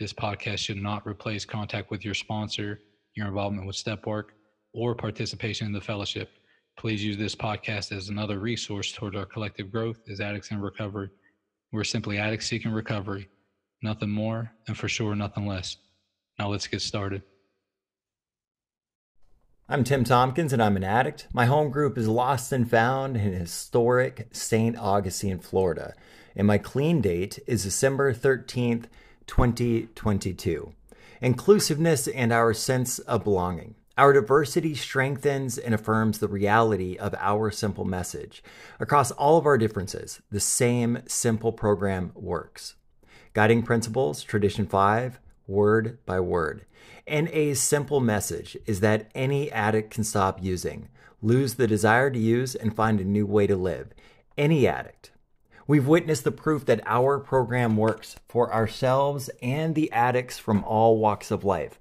This podcast should not replace contact with your sponsor, your involvement with step work, or participation in the fellowship. Please use this podcast as another resource toward our collective growth as addicts in recovery. We're simply addicts seeking recovery, nothing more, and for sure, nothing less. Now let's get started. I'm Tim Tompkins and I'm an addict. My home group is Lost and Found in historic St. Augustine, Florida. And my clean date is December 13th, 2022. Inclusiveness and our sense of belonging. Our diversity strengthens and affirms the reality of our simple message. Across all of our differences, the same simple program works. Guiding principles, Tradition 5, word by word. A simple message is that any addict can stop using, lose the desire to use, and find a new way to live. Any addict. We've witnessed the proof that our program works for ourselves and the addicts from all walks of life,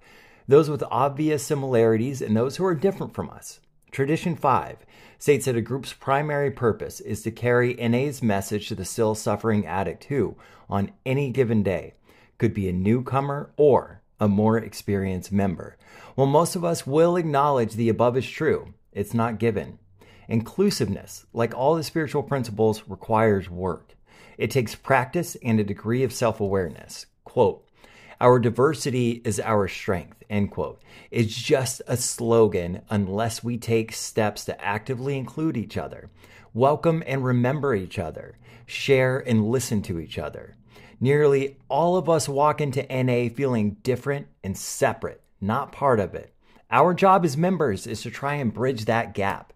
those with obvious similarities and those who are different from us. Tradition 5 states that a group's primary purpose is to carry NA's message to the still suffering addict who, on any given day, could be a newcomer or a more experienced member. While most of us will acknowledge the above is true, it's not given. Inclusiveness, like all the spiritual principles, requires work. It takes practice and a degree of self awareness. Quote, our diversity is our strength, end quote. It's just a slogan unless we take steps to actively include each other, welcome and remember each other, share and listen to each other. Nearly all of us walk into NA feeling different and separate, not part of it. Our job as members is to try and bridge that gap.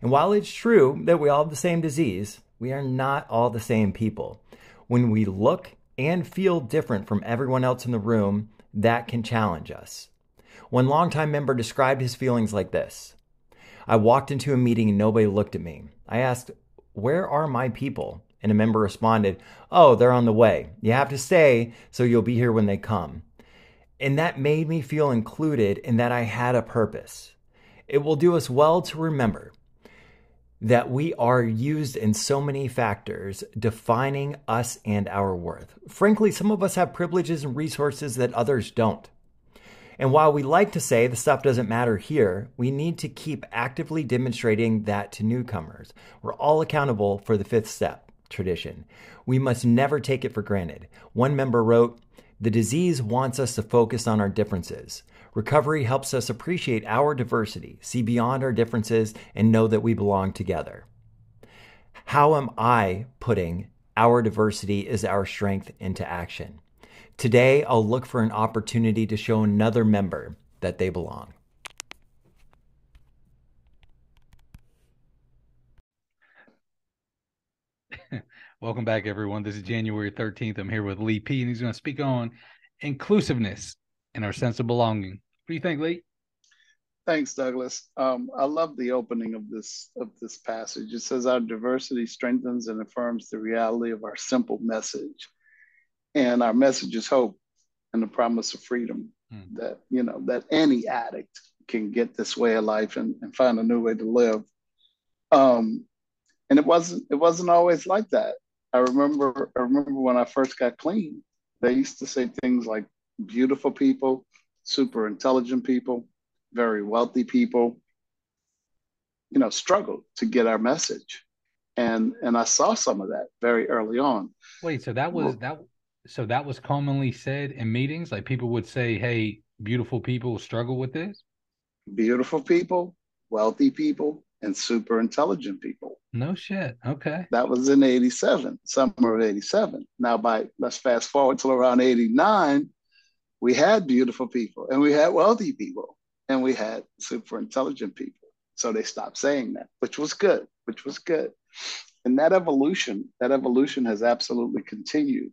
And while it's true that we all have the same disease, we are not all the same people. When we look and feel different from everyone else in the room, that can challenge us. One longtime member described his feelings like this I walked into a meeting and nobody looked at me. I asked, Where are my people? And a member responded, Oh, they're on the way. You have to stay so you'll be here when they come. And that made me feel included and that I had a purpose. It will do us well to remember that we are used in so many factors defining us and our worth. Frankly, some of us have privileges and resources that others don't. And while we like to say the stuff doesn't matter here, we need to keep actively demonstrating that to newcomers. We're all accountable for the fifth step tradition. We must never take it for granted. One member wrote, The disease wants us to focus on our differences. Recovery helps us appreciate our diversity, see beyond our differences, and know that we belong together. How am I putting our diversity is our strength into action? Today, I'll look for an opportunity to show another member that they belong. Welcome back, everyone. This is January 13th. I'm here with Lee P, and he's going to speak on inclusiveness and our sense of belonging. What do you think, Lee? Thanks, Douglas. Um, I love the opening of this of this passage. It says, "Our diversity strengthens and affirms the reality of our simple message, and our message is hope and the promise of freedom. Hmm. That you know that any addict can get this way of life and, and find a new way to live." Um, and it wasn't it wasn't always like that. I remember I remember when I first got clean, they used to say things like beautiful people, super intelligent people, very wealthy people, you know, struggled to get our message. And and I saw some of that very early on. Wait, so that was that so that was commonly said in meetings? Like people would say, Hey, beautiful people struggle with this? Beautiful people, wealthy people, and super intelligent people. No shit. Okay. That was in 87, summer of 87. Now, by let's fast forward till around 89, we had beautiful people and we had wealthy people and we had super intelligent people. So they stopped saying that, which was good, which was good. And that evolution, that evolution has absolutely continued.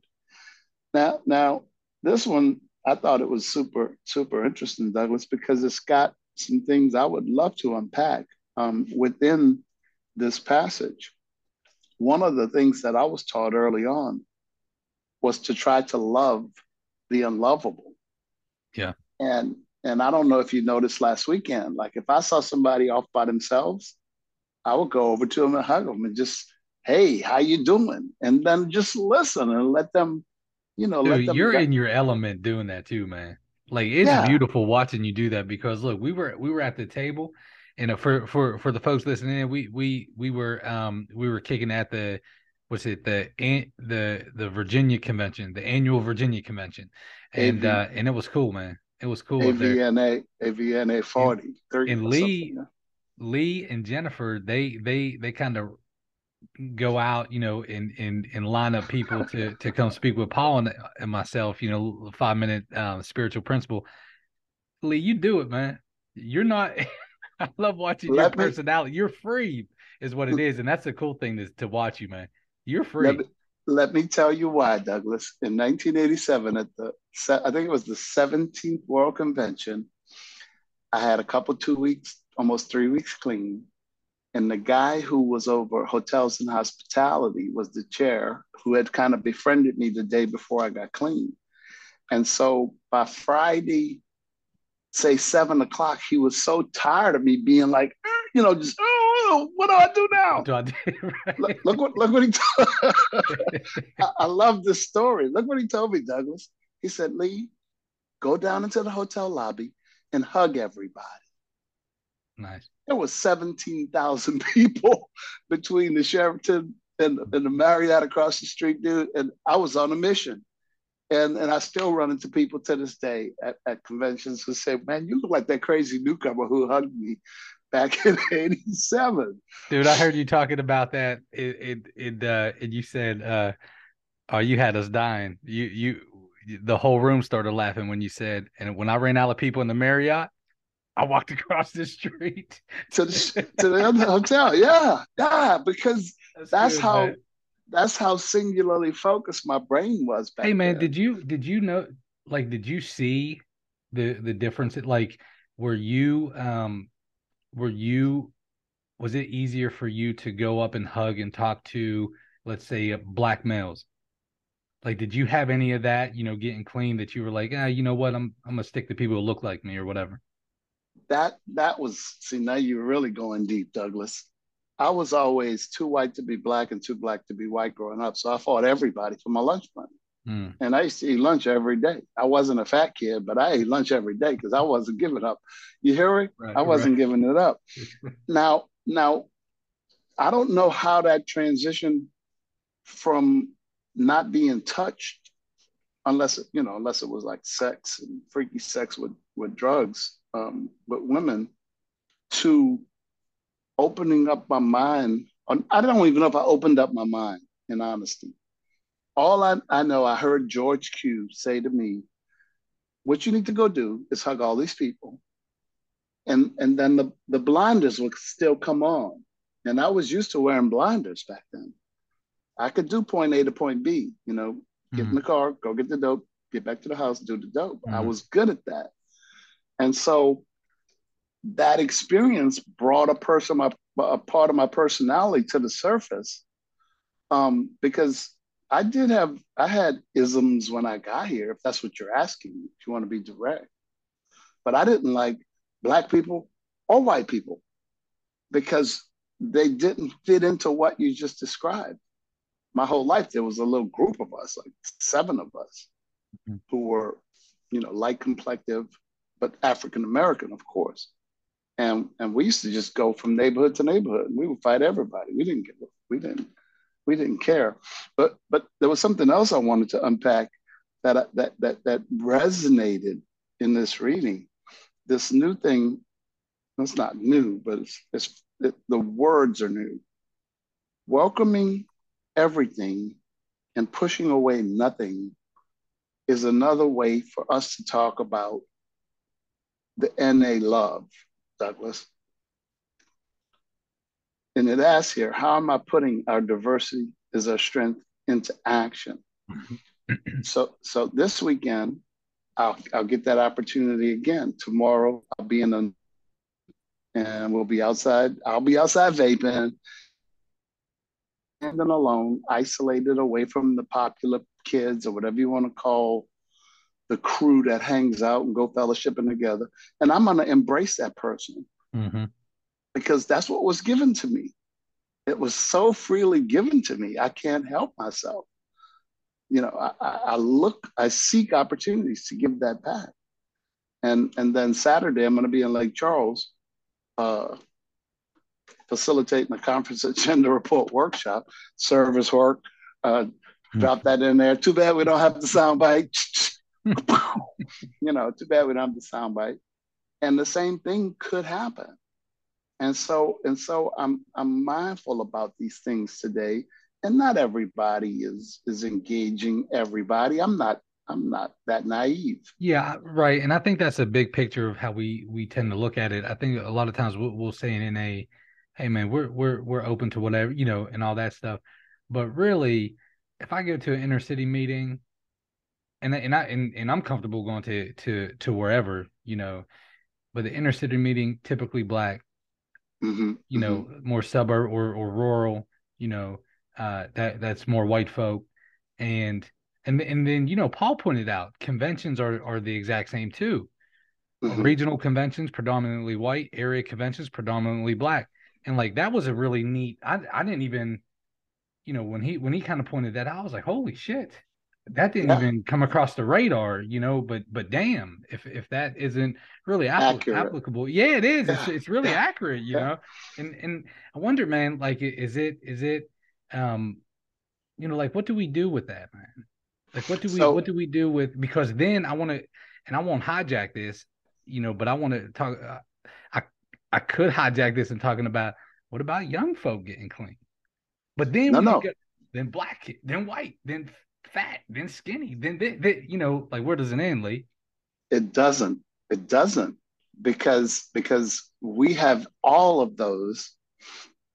Now, now this one I thought it was super, super interesting, Douglas, because it's got some things I would love to unpack um, within this passage. One of the things that I was taught early on was to try to love the unlovable. Yeah. And and I don't know if you noticed last weekend, like if I saw somebody off by themselves, I would go over to them and hug them and just, hey, how you doing? And then just listen and let them, you know, Dude, you're get- in your element doing that too, man. Like it's yeah. beautiful watching you do that because look, we were we were at the table, and for for for the folks listening, we we we were um we were kicking at the what's it the the the Virginia convention, the annual Virginia convention, and AV, uh and it was cool, man. It was cool. AVNA AVNA forty. And, and Lee Lee and Jennifer, they they they kind of go out, you know, and and and line up people to to come speak with Paul and, and myself, you know, five minute um, spiritual principle. Lee, you do it, man. You're not. I love watching let your me, personality. You're free, is what it is, and that's the cool thing to to watch you, man. You're free. Let me, let me tell you why, Douglas. In 1987, at the I think it was the 17th World Convention, I had a couple two weeks, almost three weeks clean and the guy who was over hotels and hospitality was the chair who had kind of befriended me the day before I got clean. And so by Friday, say seven o'clock, he was so tired of me being like, ah, you know, just what do I do now? Do I do, right? look, look, what look what he told. I, I love this story. Look what he told me, Douglas. He said, Lee, go down into the hotel lobby and hug everybody. Nice. There was 17,000 people between the Sheraton and, and the Marriott across the street, dude. And I was on a mission. And, and I still run into people to this day at, at conventions who say, man, you look like that crazy newcomer who hugged me back in 87. Dude, I heard you talking about that. It, it, it uh, and you said, uh, oh, you had us dying. You, you, the whole room started laughing when you said, and when I ran out of people in the Marriott, I walked across the street to the to the other hotel. Yeah, yeah, because that's, that's good, how man. that's how singularly focused my brain was back. Hey man, then. did you did you know like did you see the the difference? Like, were you um were you was it easier for you to go up and hug and talk to let's say black males? Like, did you have any of that? You know, getting clean that you were like, ah, you know what, I'm I'm gonna stick to people who look like me or whatever that that was see now you're really going deep, Douglas. I was always too white to be black and too black to be white growing up, so I fought everybody for my lunch money. Mm. And I used to eat lunch every day. I wasn't a fat kid, but I ate lunch every day because I wasn't giving up. You hear it? Right, I wasn't right. giving it up. now, now, I don't know how that transition from not being touched, unless it, you know, unless it was like sex and freaky sex with with drugs, um, but women to opening up my mind. I don't even know if I opened up my mind in honesty. All I, I know, I heard George Q say to me, what you need to go do is hug all these people. And, and then the, the blinders would still come on. And I was used to wearing blinders back then. I could do point A to point B, you know, get mm-hmm. in the car, go get the dope, get back to the house, do the dope. Mm-hmm. I was good at that. And so that experience brought a person, my, a part of my personality to the surface. Um, because I did have, I had isms when I got here, if that's what you're asking, if you want to be direct. But I didn't like Black people or white people because they didn't fit into what you just described. My whole life, there was a little group of us, like seven of us, mm-hmm. who were, you know, light complective, but African American, of course. And and we used to just go from neighborhood to neighborhood. And we would fight everybody. We didn't get we didn't we didn't care. But but there was something else I wanted to unpack that that that that resonated in this reading. This new thing. It's not new, but it's, it's it, the words are new. Welcoming everything and pushing away nothing is another way for us to talk about the NA love, Douglas. And it asks here, how am I putting our diversity as our strength into action? Mm-hmm. so, so this weekend, I'll I'll get that opportunity again tomorrow. I'll be in a and we'll be outside. I'll be outside vaping, Standing alone, isolated away from the popular kids or whatever you want to call the crew that hangs out and go fellowshipping together. And I'm going to embrace that person mm-hmm. Because that's what was given to me. It was so freely given to me. I can't help myself. You know, I, I look, I seek opportunities to give that back. And and then Saturday, I'm going to be in Lake Charles, uh, facilitating a conference agenda report workshop, service work. Uh, mm-hmm. Drop that in there. Too bad we don't have the sound bite. you know, too bad we don't have the soundbite. And the same thing could happen. And so, and so I'm I'm mindful about these things today. And not everybody is is engaging everybody. I'm not I'm not that naive. Yeah, right. And I think that's a big picture of how we we tend to look at it. I think a lot of times we'll, we'll say in a, "Hey, man, we're we're we're open to whatever you know," and all that stuff. But really, if I go to an inner city meeting and and I and, and I'm comfortable going to to to wherever you know, but the inner city meeting typically black, mm-hmm, you know, mm-hmm. more suburb or or rural, you know, uh, that that's more white folk, and and and then you know Paul pointed out conventions are are the exact same too. Mm-hmm. Regional conventions predominantly white, area conventions predominantly black, and like that was a really neat. I I didn't even, you know, when he when he kind of pointed that out, I was like, holy shit that didn't yeah. even come across the radar, you know. But but damn, if if that isn't really apl- applicable, yeah, it is. Yeah. It's it's really yeah. accurate, you know. And and I wonder, man, like, is it is it, um, you know, like what do we do with that, man? Like what do we so, what do we do with because then I want to, and I won't hijack this, you know, but I want to talk. Uh, I I could hijack this and talking about what about young folk getting clean, but then no, no. Get, then black, then white, then fat, then skinny, then they, they, you know, like where does it end, Lee? It doesn't. It doesn't because because we have all of those,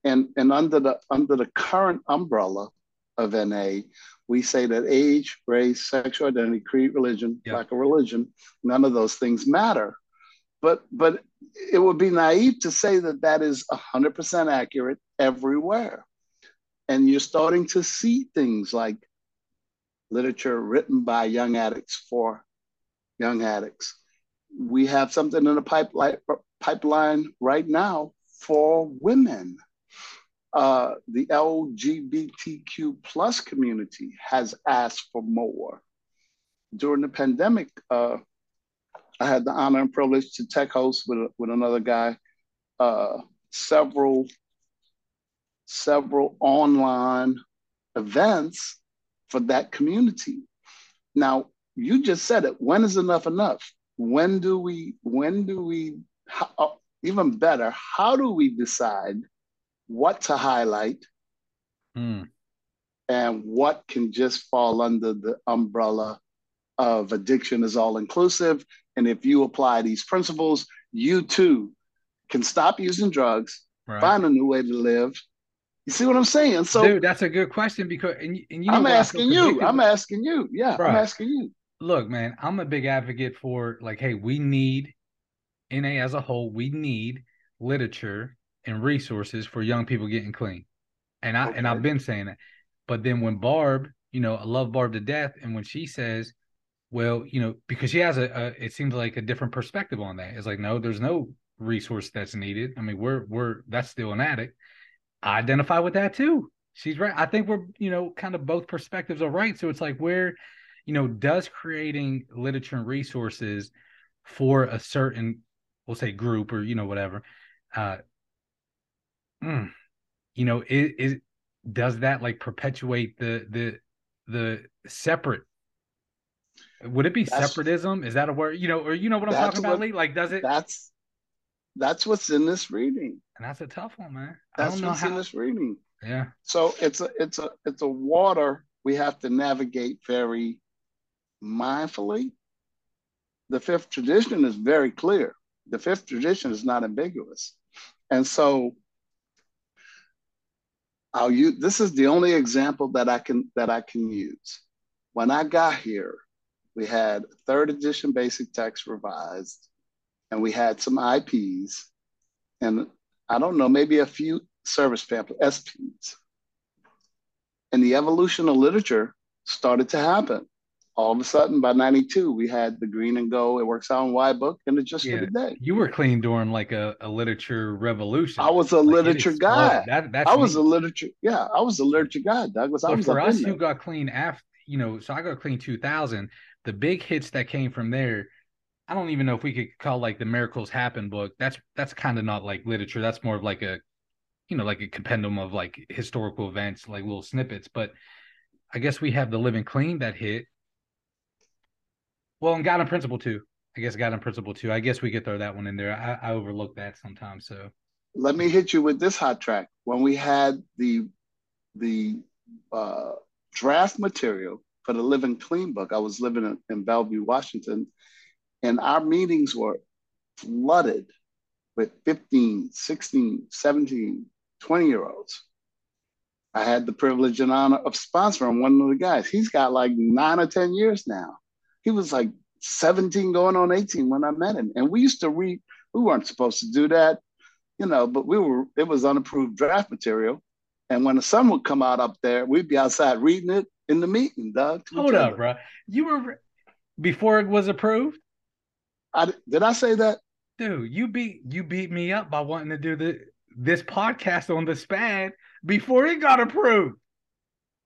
and and under the under the current umbrella of NA, we say that age, race, sexual identity, creed, religion, yep. lack of religion, none of those things matter. But but it would be naive to say that that is 100% accurate everywhere. And you're starting to see things like literature written by young addicts for young addicts. We have something in the pipeline, pipeline right now for women. Uh, the LGBTQ plus community has asked for more. During the pandemic, uh, I had the honor and privilege to tech host with, with another guy uh, several several online events for that community. Now, you just said it. When is enough enough? When do we, when do we, how, uh, even better, how do we decide what to highlight mm. and what can just fall under the umbrella of addiction is all inclusive? And if you apply these principles, you too can stop using drugs, right. find a new way to live, you see what I'm saying? So, dude, that's a good question because, and, and you I'm asking you. I'm asking you. Yeah. I'm asking you. Look, man, I'm a big advocate for like, hey, we need NA as a whole. We need literature and resources for young people getting clean, and I okay. and I've been saying that. But then when Barb, you know, I love Barb to death, and when she says, well, you know, because she has a, a it seems like a different perspective on that. It's like, no, there's no resource that's needed. I mean, we're we're that's still an addict I identify with that too. She's right. I think we're, you know, kind of both perspectives are right. So it's like where, you know, does creating literature and resources for a certain, we'll say group or, you know, whatever, uh, mm, you know, it, it does that like perpetuate the, the, the separate would it be that's, separatism? Is that a word? You know, or you know what I'm talking what, about, Lee? Like, does it? That's that's what's in this reading. And that's a tough one, man. That's what's how... in this reading. Yeah. So it's a it's a it's a water we have to navigate very mindfully. The fifth tradition is very clear. The fifth tradition is not ambiguous. And so I'll use this is the only example that I can that I can use. When I got here, we had third edition basic text revised, and we had some IPs, and I don't know, maybe a few service pamphlet SPs. And the evolution of literature started to happen. All of a sudden, by '92, we had the Green and Go. It Works How and Why book, and it just yeah. for the day. You were clean during like a, a literature revolution. I was a like literature guy. That, that's I was me. a literature. Yeah, I was a literature guy, Douglas. I was for us who got clean after, you know, so I got clean 2000. The big hits that came from there. I don't even know if we could call like the Miracles Happen book. That's that's kind of not like literature. That's more of like a, you know, like a compendium of like historical events, like little snippets. But I guess we have the Living Clean that hit well, and Guiding Principles too. I guess Guiding Principles too. I guess we could throw that one in there. I, I overlook that sometimes. So let me hit you with this hot track. When we had the the uh, draft material for the Living Clean book, I was living in, in Bellevue, Washington, and our meetings were flooded with 15, 16, 17, 20 year olds. I had the privilege and honor of sponsoring one of the guys. He's got like nine or 10 years now he was like 17 going on 18 when I met him. And we used to read, we weren't supposed to do that, you know, but we were, it was unapproved draft material. And when the sun would come out up there, we'd be outside reading it in the meeting, Doug. Hold up, bro. You were before it was approved? I did I say that? Dude, you beat you beat me up by wanting to do the this podcast on the SPAD before it got approved.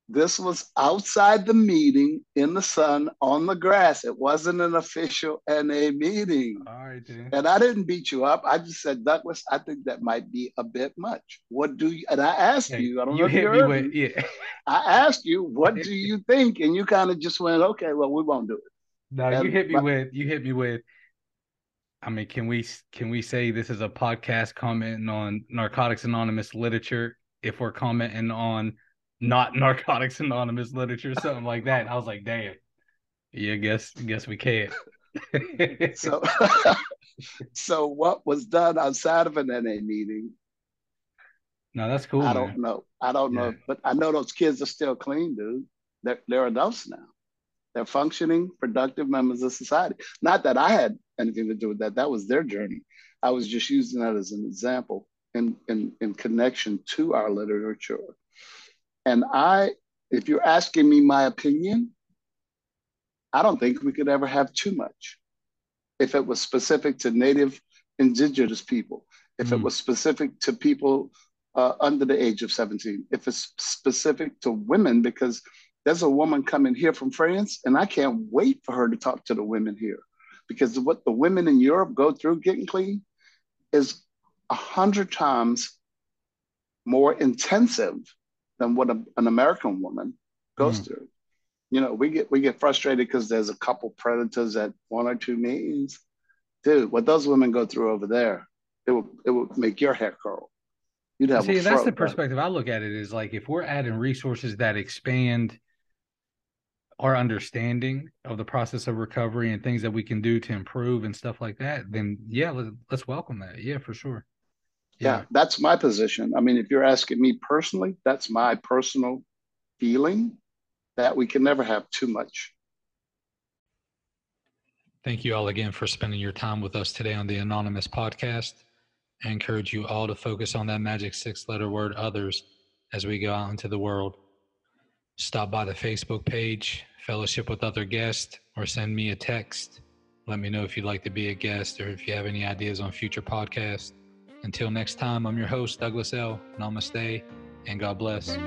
This was outside the meeting in the sun on the grass. It wasn't an official NA meeting. All right, dude. And I didn't beat you up. I just said, Douglas, I think that might be a bit much. What do you? And I asked hey, you. I don't you know hit me with yeah. I asked you, what do you think? And you kind of just went, okay, well, we won't do it. No, and, you hit me but, with. You hit me with. I mean, can we can we say this is a podcast commenting on Narcotics Anonymous literature? If we're commenting on not Narcotics Anonymous literature, or something like that. And I was like, damn. Yeah, guess guess we can't. so so what was done outside of an NA meeting? No, that's cool. I man. don't know. I don't yeah. know. But I know those kids are still clean, dude. They're they're adults now. They're functioning, productive members of society. Not that I had anything to do with that. That was their journey. I was just using that as an example in, in, in connection to our literature and I, if you're asking me my opinion, I don't think we could ever have too much. If it was specific to Native indigenous people, if mm. it was specific to people uh, under the age of 17, if it's specific to women, because there's a woman coming here from France, and I can't wait for her to talk to the women here. Because what the women in Europe go through getting clean is a hundred times more intensive than what a, an American woman goes mm. through. You know, we get we get frustrated because there's a couple predators at one or two meetings. Dude, what those women go through over there, it will it will make your hair curl. You'd have see that's the perspective I look at it is like if we're adding resources that expand our understanding of the process of recovery and things that we can do to improve and stuff like that, then yeah, let's, let's welcome that. Yeah, for sure yeah. yeah, that's my position. I mean, if you're asking me personally, that's my personal feeling that we can never have too much. Thank you all again for spending your time with us today on the Anonymous podcast. I encourage you all to focus on that magic six letter word others as we go out into the world. Stop by the Facebook page, Fellowship with Other Guests, or send me a text. Let me know if you'd like to be a guest or if you have any ideas on future podcasts. Until next time, I'm your host, Douglas L. Namaste, and God bless.